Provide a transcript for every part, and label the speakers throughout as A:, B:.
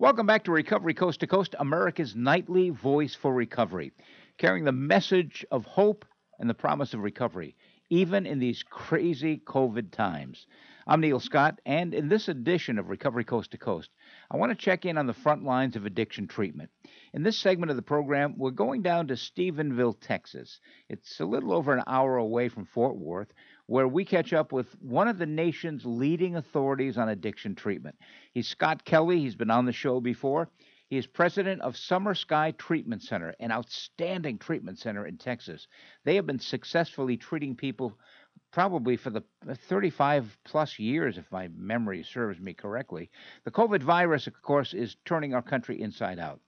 A: Welcome back to Recovery Coast to Coast, America's nightly voice for recovery, carrying the message of hope and the promise of recovery, even in these crazy COVID times. I'm Neil Scott, and in this edition of Recovery Coast to Coast, I want to check in on the front lines of addiction treatment. In this segment of the program, we're going down to Stephenville, Texas. It's a little over an hour away from Fort Worth, where we catch up with one of the nation's leading authorities on addiction treatment. He's Scott Kelley. He's been on the show before. He is president of Summersky Treatment Center, an outstanding treatment center in Texas. They have been successfully treating people probably for the 35 plus years, if my memory serves me correctly. The COVID virus, of course, is turning our country inside out.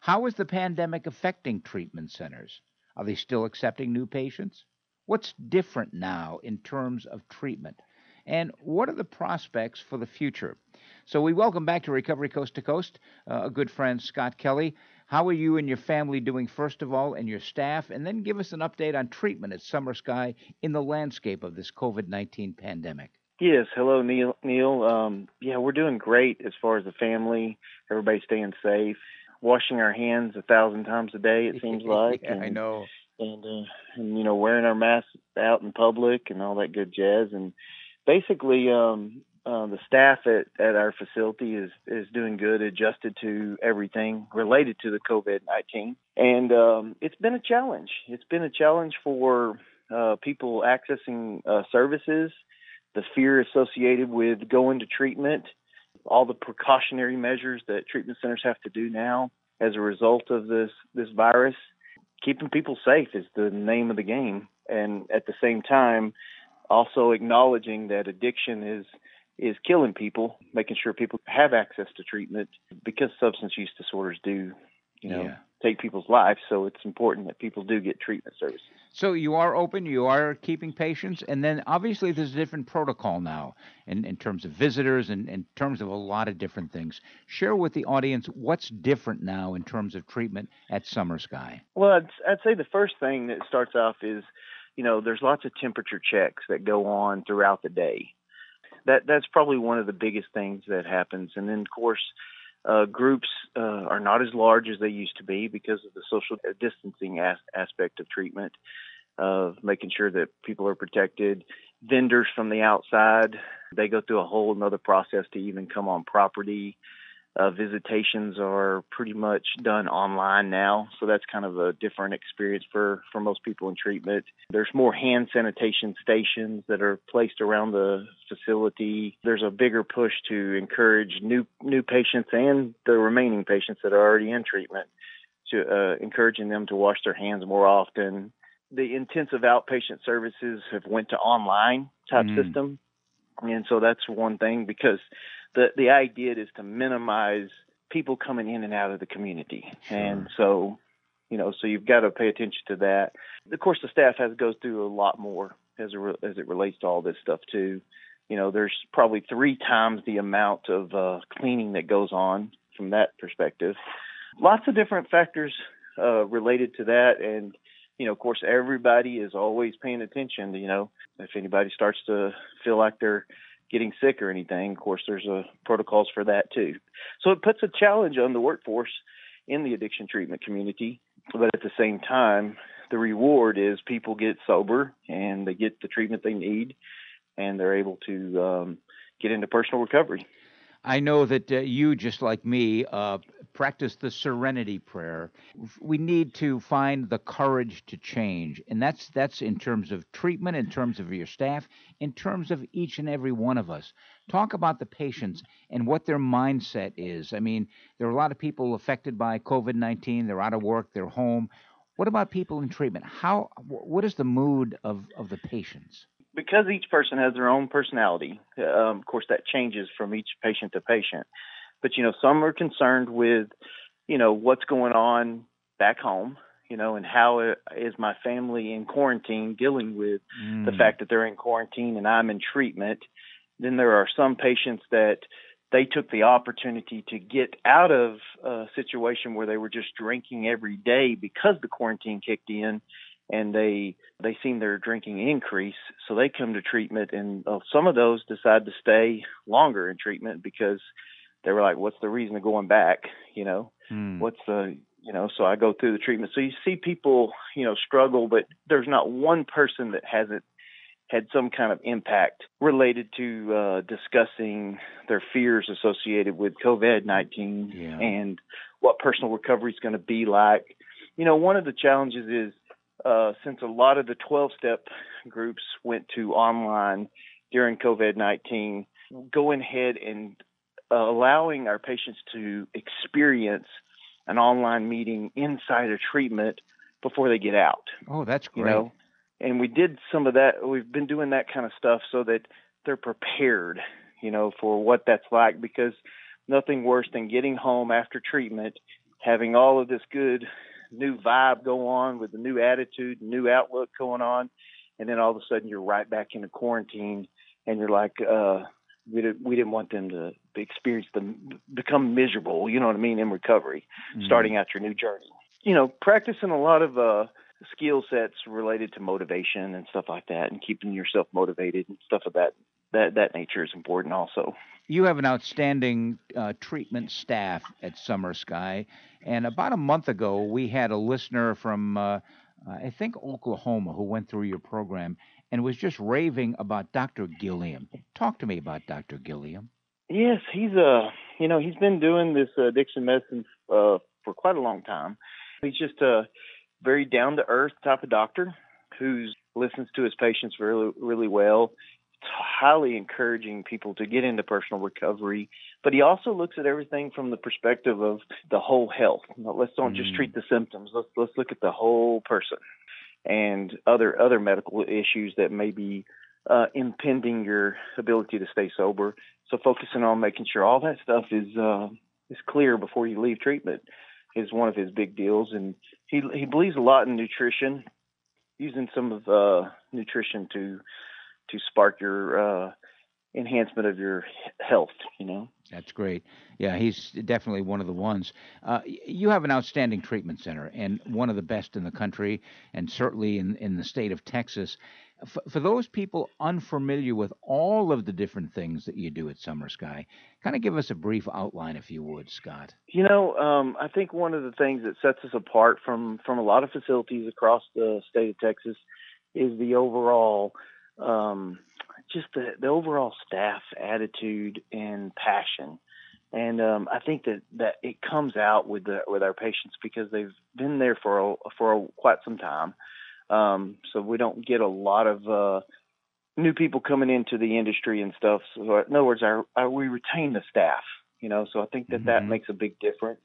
A: How is the pandemic affecting treatment centers? Are they still accepting new patients? What's different now in terms of treatment? And what are the prospects for the future? So, we welcome back to Recovery Coast to Coast uh, a good friend, Scott Kelley. How are you and your family doing, first of all, and your staff? And then give us an update on treatment at Summersky in the landscape of this COVID 19 pandemic.
B: Yes, hello, Neil. Neil, um, yeah, we're doing great as far as the family. Everybody's staying safe, washing our hands a thousand times a day. It seems like.
A: yeah, and, I know
B: and uh, and you know wearing our masks out in public and all that good jazz. And basically um uh, the staff at, at our facility is is doing good, adjusted to everything related to the COVID nineteen, and um, it's been a challenge. It's been a challenge for uh, people accessing uh, services, the fear associated with going to treatment, all the precautionary measures that treatment centers have to do now as a result of this this virus keeping people safe is the name of the game, and at the same time, also acknowledging that addiction is is killing people, making sure people have access to treatment because substance use disorders do, you know, yeah. Take people's lives. So it's important that people do get treatment services.
A: So you are open, you are keeping patients, and then obviously there's a different protocol now in, in terms of visitors and in terms of a lot of different things. Share with the audience what's different now in terms of treatment at Summersky.
B: Well, I'd, I'd say the first thing that starts off is, you know, there's lots of temperature checks that go on throughout the day. That that's probably one of the biggest things that happens, and then of course uh, groups uh, are not as large as they used to be because of the social distancing as- aspect of treatment, of making sure that people are protected. Vendors from the outside, they go through a whole another process to even come on property. Uh, visitations are pretty much done online now, so that's kind of a different experience for for most people in treatment. There's more hand sanitation stations that are placed around the facility. There's a bigger push to encourage new new patients and the remaining patients that are already in treatment to uh, encouraging them to wash their hands more often. The intensive outpatient services have went to online type mm. system, and so that's one thing because the the idea is to minimize people coming in and out of the community, sure. and so you know, so you've got to pay attention to that. Of course, the staff has goes through a lot more as it as it relates to all this stuff too. You know, there's probably three times the amount of uh, cleaning that goes on from that perspective. Lots of different factors uh, related to that, and you know, of course, everybody is always paying attention. To, you know, if anybody starts to feel like they're getting sick or anything. Of course, there's a protocols for that too. So it puts a challenge on the workforce in the addiction treatment community, but at the same time, the reward is people get sober and they get the treatment they need, and they're able to um, get into personal recovery.
A: I know that uh, you, just like me, uh, practice the serenity prayer. We need to find the courage to change, and that's that's in terms of treatment, in terms of your staff, in terms of each and every one of us. Talk about the patients and what their mindset is. I mean, there are a lot of people affected by COVID nineteen. They're out of work. They're home. What about people in treatment? How? What is the mood of of the patients?
B: because each person has their own personality, um, of course, that changes from each patient to patient. But, you know, some are concerned with, you know, what's going on back home, you know, and how is my family in quarantine dealing with mm. the fact that they're in quarantine and I'm in treatment. Then there are some patients that they took the opportunity to get out of a situation where they were just drinking every day because the quarantine kicked in and they they seen their drinking increase so they come to treatment and uh, some of those decide to stay longer in treatment because they were like, "What's the reason of going back?" You know,
A: Hmm.
B: what's the you know so i go through the treatment so you see people you know struggle but there's not one person that hasn't had some kind of impact related to uh, discussing their fears associated with covid-19
A: Yeah.
B: and what personal recovery is going to be like you know one of the challenges is uh, since a lot of the 12 step groups went to online during covid-19 going ahead and uh, allowing our patients to experience an online meeting inside a treatment before they get out.
A: Oh, that's great.
B: You know, and we did some of that. We've been doing that kind of stuff so that they're prepared, you know, for what that's like. Because nothing worse than getting home after treatment, having all of this good new vibe go on with the new attitude, new outlook going on, and then all of a sudden you're right back into quarantine, and you're like, uh, we didn't we didn't want them to experience them become miserable. You know what I mean in recovery
A: Hmm.
B: starting out your new journey. You know, practicing a lot of uh, skill sets related to motivation and stuff like that, and keeping yourself motivated and stuff of that that that nature is important also.
A: You have an outstanding uh, treatment staff at Summersky, and about a month ago, we had a listener from, uh, I think, Oklahoma, who went through your program and was just raving about Dr. Gilliam. Talk to me about Dr. Gilliam.
B: Yes, he's uh, you know, he's been doing this uh, addiction medicine uh, for quite a long time. He's just a very down to earth type of doctor who listens to his patients really really well. It's highly encouraging people to get into personal recovery, but he also looks at everything from the perspective of the whole health. Let's don't just
A: Mm.
B: treat the symptoms. Let's let's look at the whole person and other other medical issues that may be uh, impeding your ability to stay sober. So focusing on making sure all that stuff is uh, is clear before you leave treatment is one of his big deals, and he he believes a lot in nutrition, using some of uh, nutrition to to spark your uh, enhancement of your health.
A: That's great. Yeah, he's definitely one of the ones. Uh, you have an outstanding treatment center and one of the best in the country, and certainly in, in the state of Texas. For, for those people unfamiliar with all of the different things that you do at Summersky, kind of give us a brief outline, if you would, Scott.
B: You know, um, I think one of the things that sets us apart from from a lot of facilities across the state of Texas is the overall, um, just the the overall staff attitude and passion. And um, I think that, that it comes out with the with our patients because they've been there for a, for a, quite some time. Um, so we don't get a lot of uh, new people coming into the industry and stuff. So in other words, our, our we retain the staff you know so i think that that
A: Mhm.
B: makes a big difference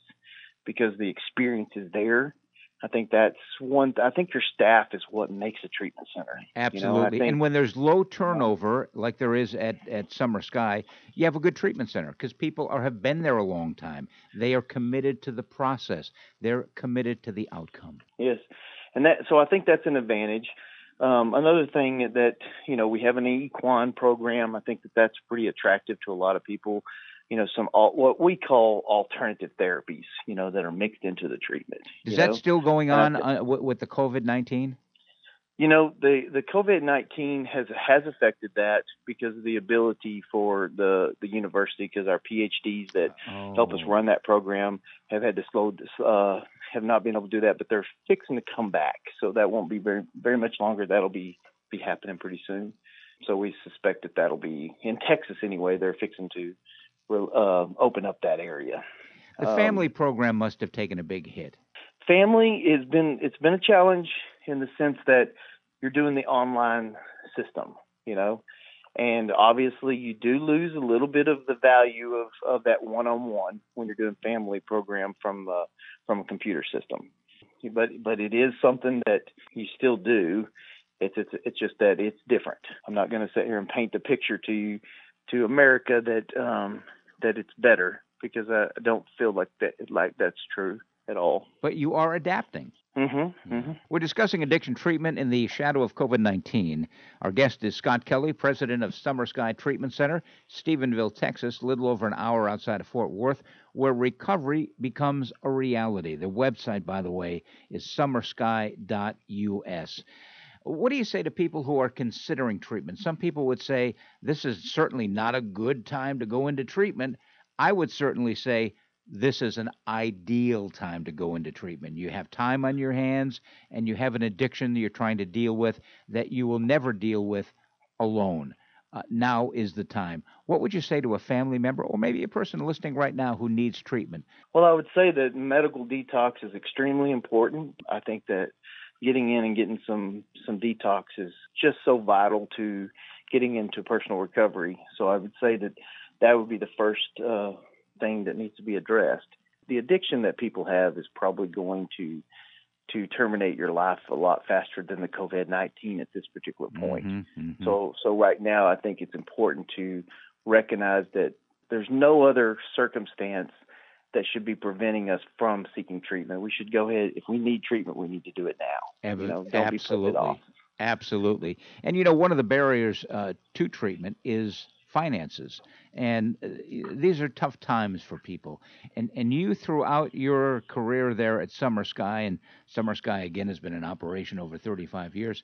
B: because the experience is there i think that's one i think your staff is what makes a treatment center
A: Absolutely.
B: think-
A: and when there's low turnover, like there is at, at Summersky, you have a good treatment center because people are, have been there a long time. They are committed to the process, they're committed to the outcome.
B: yes and that so i think that's an advantage um, another thing that you know we have an equine program i think that that's pretty attractive to a lot of people you know some al- what we call alternative therapies you know that are mixed into the treatment
A: Is that
B: know?
A: still going
B: Uh,
A: on uh, with the COVID 19?
B: You know, the the COVID nineteen has has affected that because of the ability for the the university, because our PhDs that help us
A: Oh.
B: run that program have had to slow uh, have not been able to do that, but they're fixing to come back, so that won't be very very much longer. That'll be be happening pretty soon. So we suspect that that'll be in Texas anyway. They're fixing to uh, open up that area.
A: The
B: Um,
A: family program must have taken a big hit.
B: family has been it's been a challenge in the sense that you're doing the online system you know and obviously you do lose a little bit of the value of of that one-on-one when you're doing family program from uh, from a computer system but but it is something that you still do it's it's it's just that it's different i'm not going to sit here and paint the picture to you to america that um that it's better because i don't feel like that like that's true at all
A: But you are adapting.
B: Mm-hmm. mm-hmm.
A: We're discussing addiction treatment in the shadow of COVID 19. Our guest is Scott Kelley, president of Summersky Treatment Center, Stephenville, Texas, a little over an hour outside of Fort Worth, where recovery becomes a reality. The website, by the way, is summersky.us. What do you say to people who are considering treatment? Some people would say this is certainly not a good time to go into treatment. I would certainly say this is an ideal time to go into treatment. You have time on your hands and you have an addiction that you're trying to deal with that you will never deal with alone. Uh, now is the time. What would you say to a family member or maybe a person listening right now who needs treatment?
B: Well, I would say that medical detox is extremely important. I think that getting in and getting some some detox is just so vital to getting into personal recovery. So I would say that that would be the first uh, thing that needs to be addressed. The addiction that people have is probably going to to terminate your life a lot faster than the COVID nineteen at this particular point. Mm-hmm, mm-hmm. So so right now I think it's important to recognize that there's no other circumstance that should be preventing us from seeking treatment. We should go ahead if we need treatment, we need to do it now.
A: Ab-
B: you know,
A: absolutely. be putting it off. Absolutely. And you know, one of the barriers uh, to treatment is finances. And uh, these are tough times for people. And and you throughout your career there at Summersky, and Summersky again has been in operation over 35 years,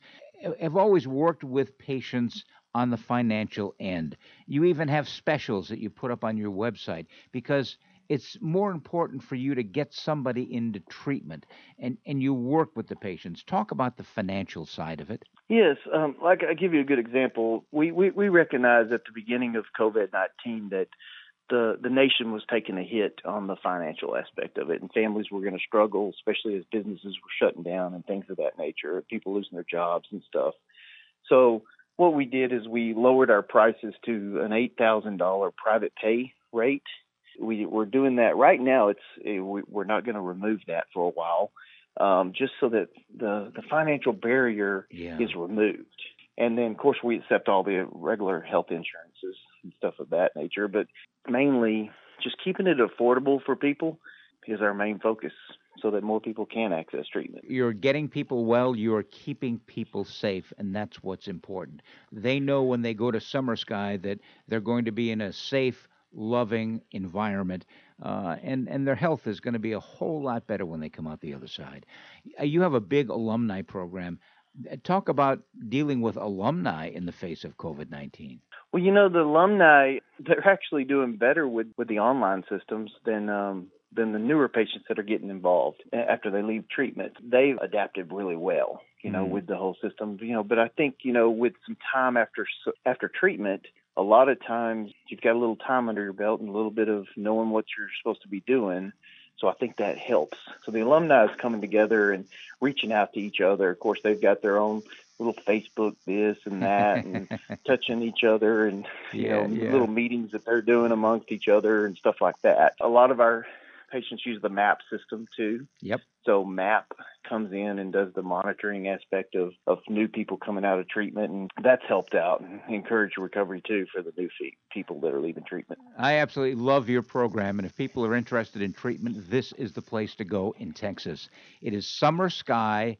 A: have always worked with patients on the financial end. You even have specials that you put up on your website because it's more important for you to get somebody into treatment and, and you work with the patients. Talk about the financial side of it.
B: Yes, um, like I give you a good example. We, we, we recognize at the beginning of COVID 19 that the, the nation was taking a hit on the financial aspect of it, and families were going to struggle, especially as businesses were shutting down and things of that nature, people losing their jobs and stuff. So, what we did is we lowered our prices to an $8,000 private pay rate we we're doing that right now. It's eh, we're not going to remove that for a while, um, just so that the the financial barrier
A: yeah.
B: is removed. And then, of course, we accept all the regular health insurances and stuff of that nature. But mainly, just keeping it affordable for people is our main focus so that more people can access treatment.
A: You're getting people well, you're keeping people safe, and that's what's important. They know when they go to Summersky that they're going to be in a safe, loving environment, uh, and and their health is going to be a whole lot better when they come out the other side. Uh, you have a big alumni program. Uh, talk about dealing with alumni in the face of COVID nineteen.
B: Well, you know, the alumni they're actually doing better with with the online systems than um, than the newer patients that are getting involved after they leave treatment. They've adapted really well, you know, mm with the whole system. You know, but I think you know, with some time after after treatment, a lot of times you've got a little time under your belt and a little bit of knowing what you're supposed to be doing. So I think that helps. So the alumni is coming together and reaching out to each other. Of course, they've got their own little Facebook this and that and touching each other and you
A: yeah,
B: know
A: yeah.
B: little meetings that they're doing amongst each other and stuff like that. A lot of our patients use the MAP system too.
A: Yep.
B: So MAP comes in and does the monitoring aspect of, of new people coming out of treatment, and that's helped out and encouraged recovery too for the new people that are leaving treatment.
A: I absolutely love your program, and if people are interested in treatment, this is the place to go in Texas. It is summersky.us.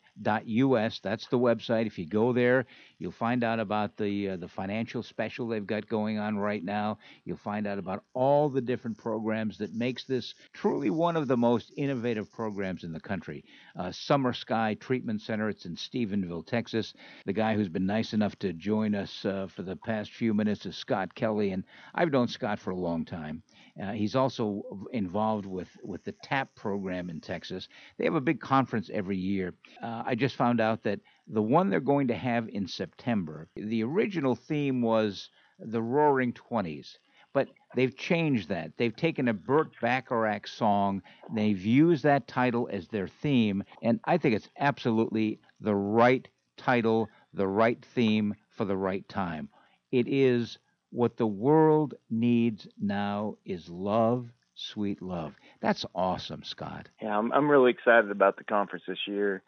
A: That's the website. If you go there, you'll find out about the uh, the financial special they've got going on right now. You'll find out about all the different programs that makes this truly one of the most innovative programs in the country. Uh, Summersky Treatment Center. It's in Stephenville, Texas. The guy who's been nice enough to join us uh, for the past few minutes is Scott Kelley, and I've known Scott for a long time. Uh, he's also involved with, with the TAP program in Texas. They have a big conference every year. Uh, I just found out that the one they're going to have in September, the original theme was the Roaring Twenties but they've changed that. They've taken a Burt Bacharach song, they've used that title as their theme, and I think it's absolutely the right title, the right theme for the right time. It is what the world needs now is love, sweet love. That's awesome, Scott.
B: Yeah, I'm, I'm really excited about the conference this year.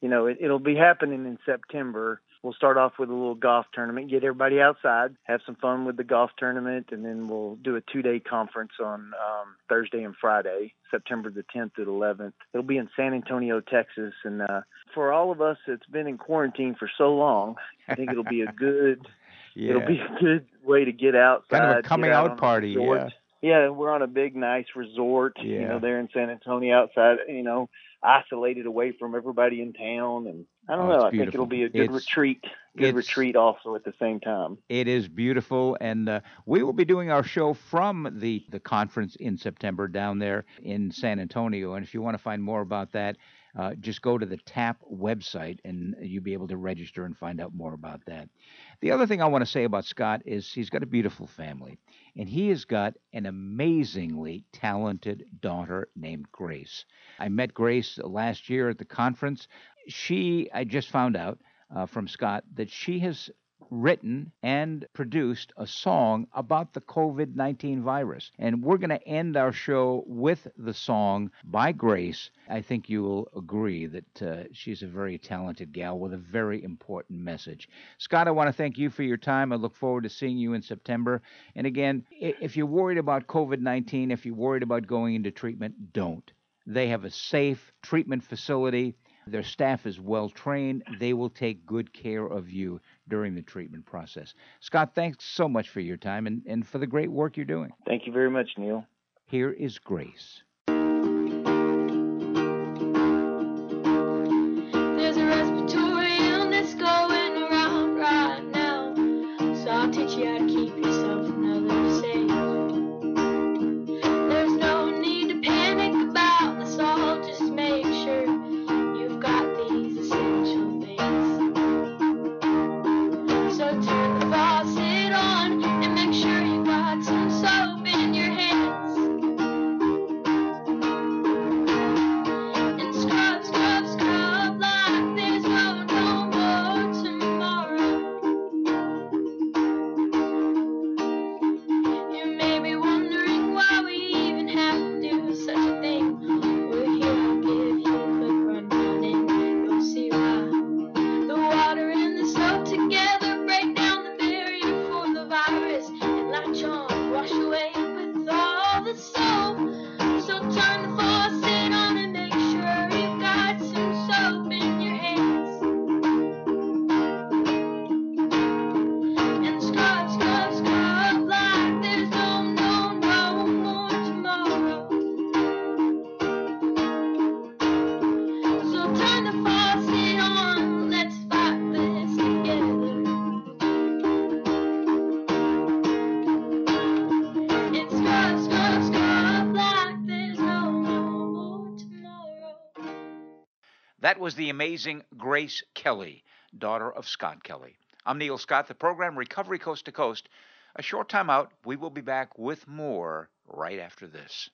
B: You know, it, it'll be happening in September we'll start off with a little golf tournament, get everybody outside, have some fun with the golf tournament, and then we'll do a two day conference on um, Thursday and Friday, September the 10th to 11th. It'll be in San Antonio, Texas. And uh, for all of us that's been in quarantine for so long, I think it'll be a good.
A: yeah.
B: It'll be a good way to get outside.
A: Kind of a coming
B: out,
A: out party, yeah.
B: Yeah, we're on a big, nice resort,
A: yeah.
B: you know, there in San Antonio outside, you know, isolated away from everybody in town. And I don't
A: oh,
B: know, I think it'll be a good
A: it's,
B: retreat good retreat also at the same time.
A: It is beautiful, and uh, we will be doing our show from the, the conference in September down there in San Antonio. And if you want to find more about that, uh, just go to the TAP website and you'll be able to register and find out more about that. The other thing I want to say about Scott is he's got a beautiful family, and he has got an amazingly talented daughter named Grace. I met Grace last year at the conference. She, I just found out uh, from Scott that she has written and produced a song about the COVID 19 virus. And we're going to end our show with the song by Grace. I think you will agree that uh, she's a very talented gal with a very important message. Scott, I want to thank you for your time. I look forward to seeing you in September. And again, if you're worried about COVID 19, if you're worried about going into treatment, don't. They have a safe treatment facility. Their staff is well trained. They will take good care of you during the treatment process. Scott, thanks so much for your time and, and for the great work you're doing.
B: Thank you very much, Neil.
A: Here is Grace. That was the amazing Grace Kelley, daughter of Scott Kelley. I'm Neil Scott, the program Recovery Coast to Coast. A short time out, we will be back with more right after this.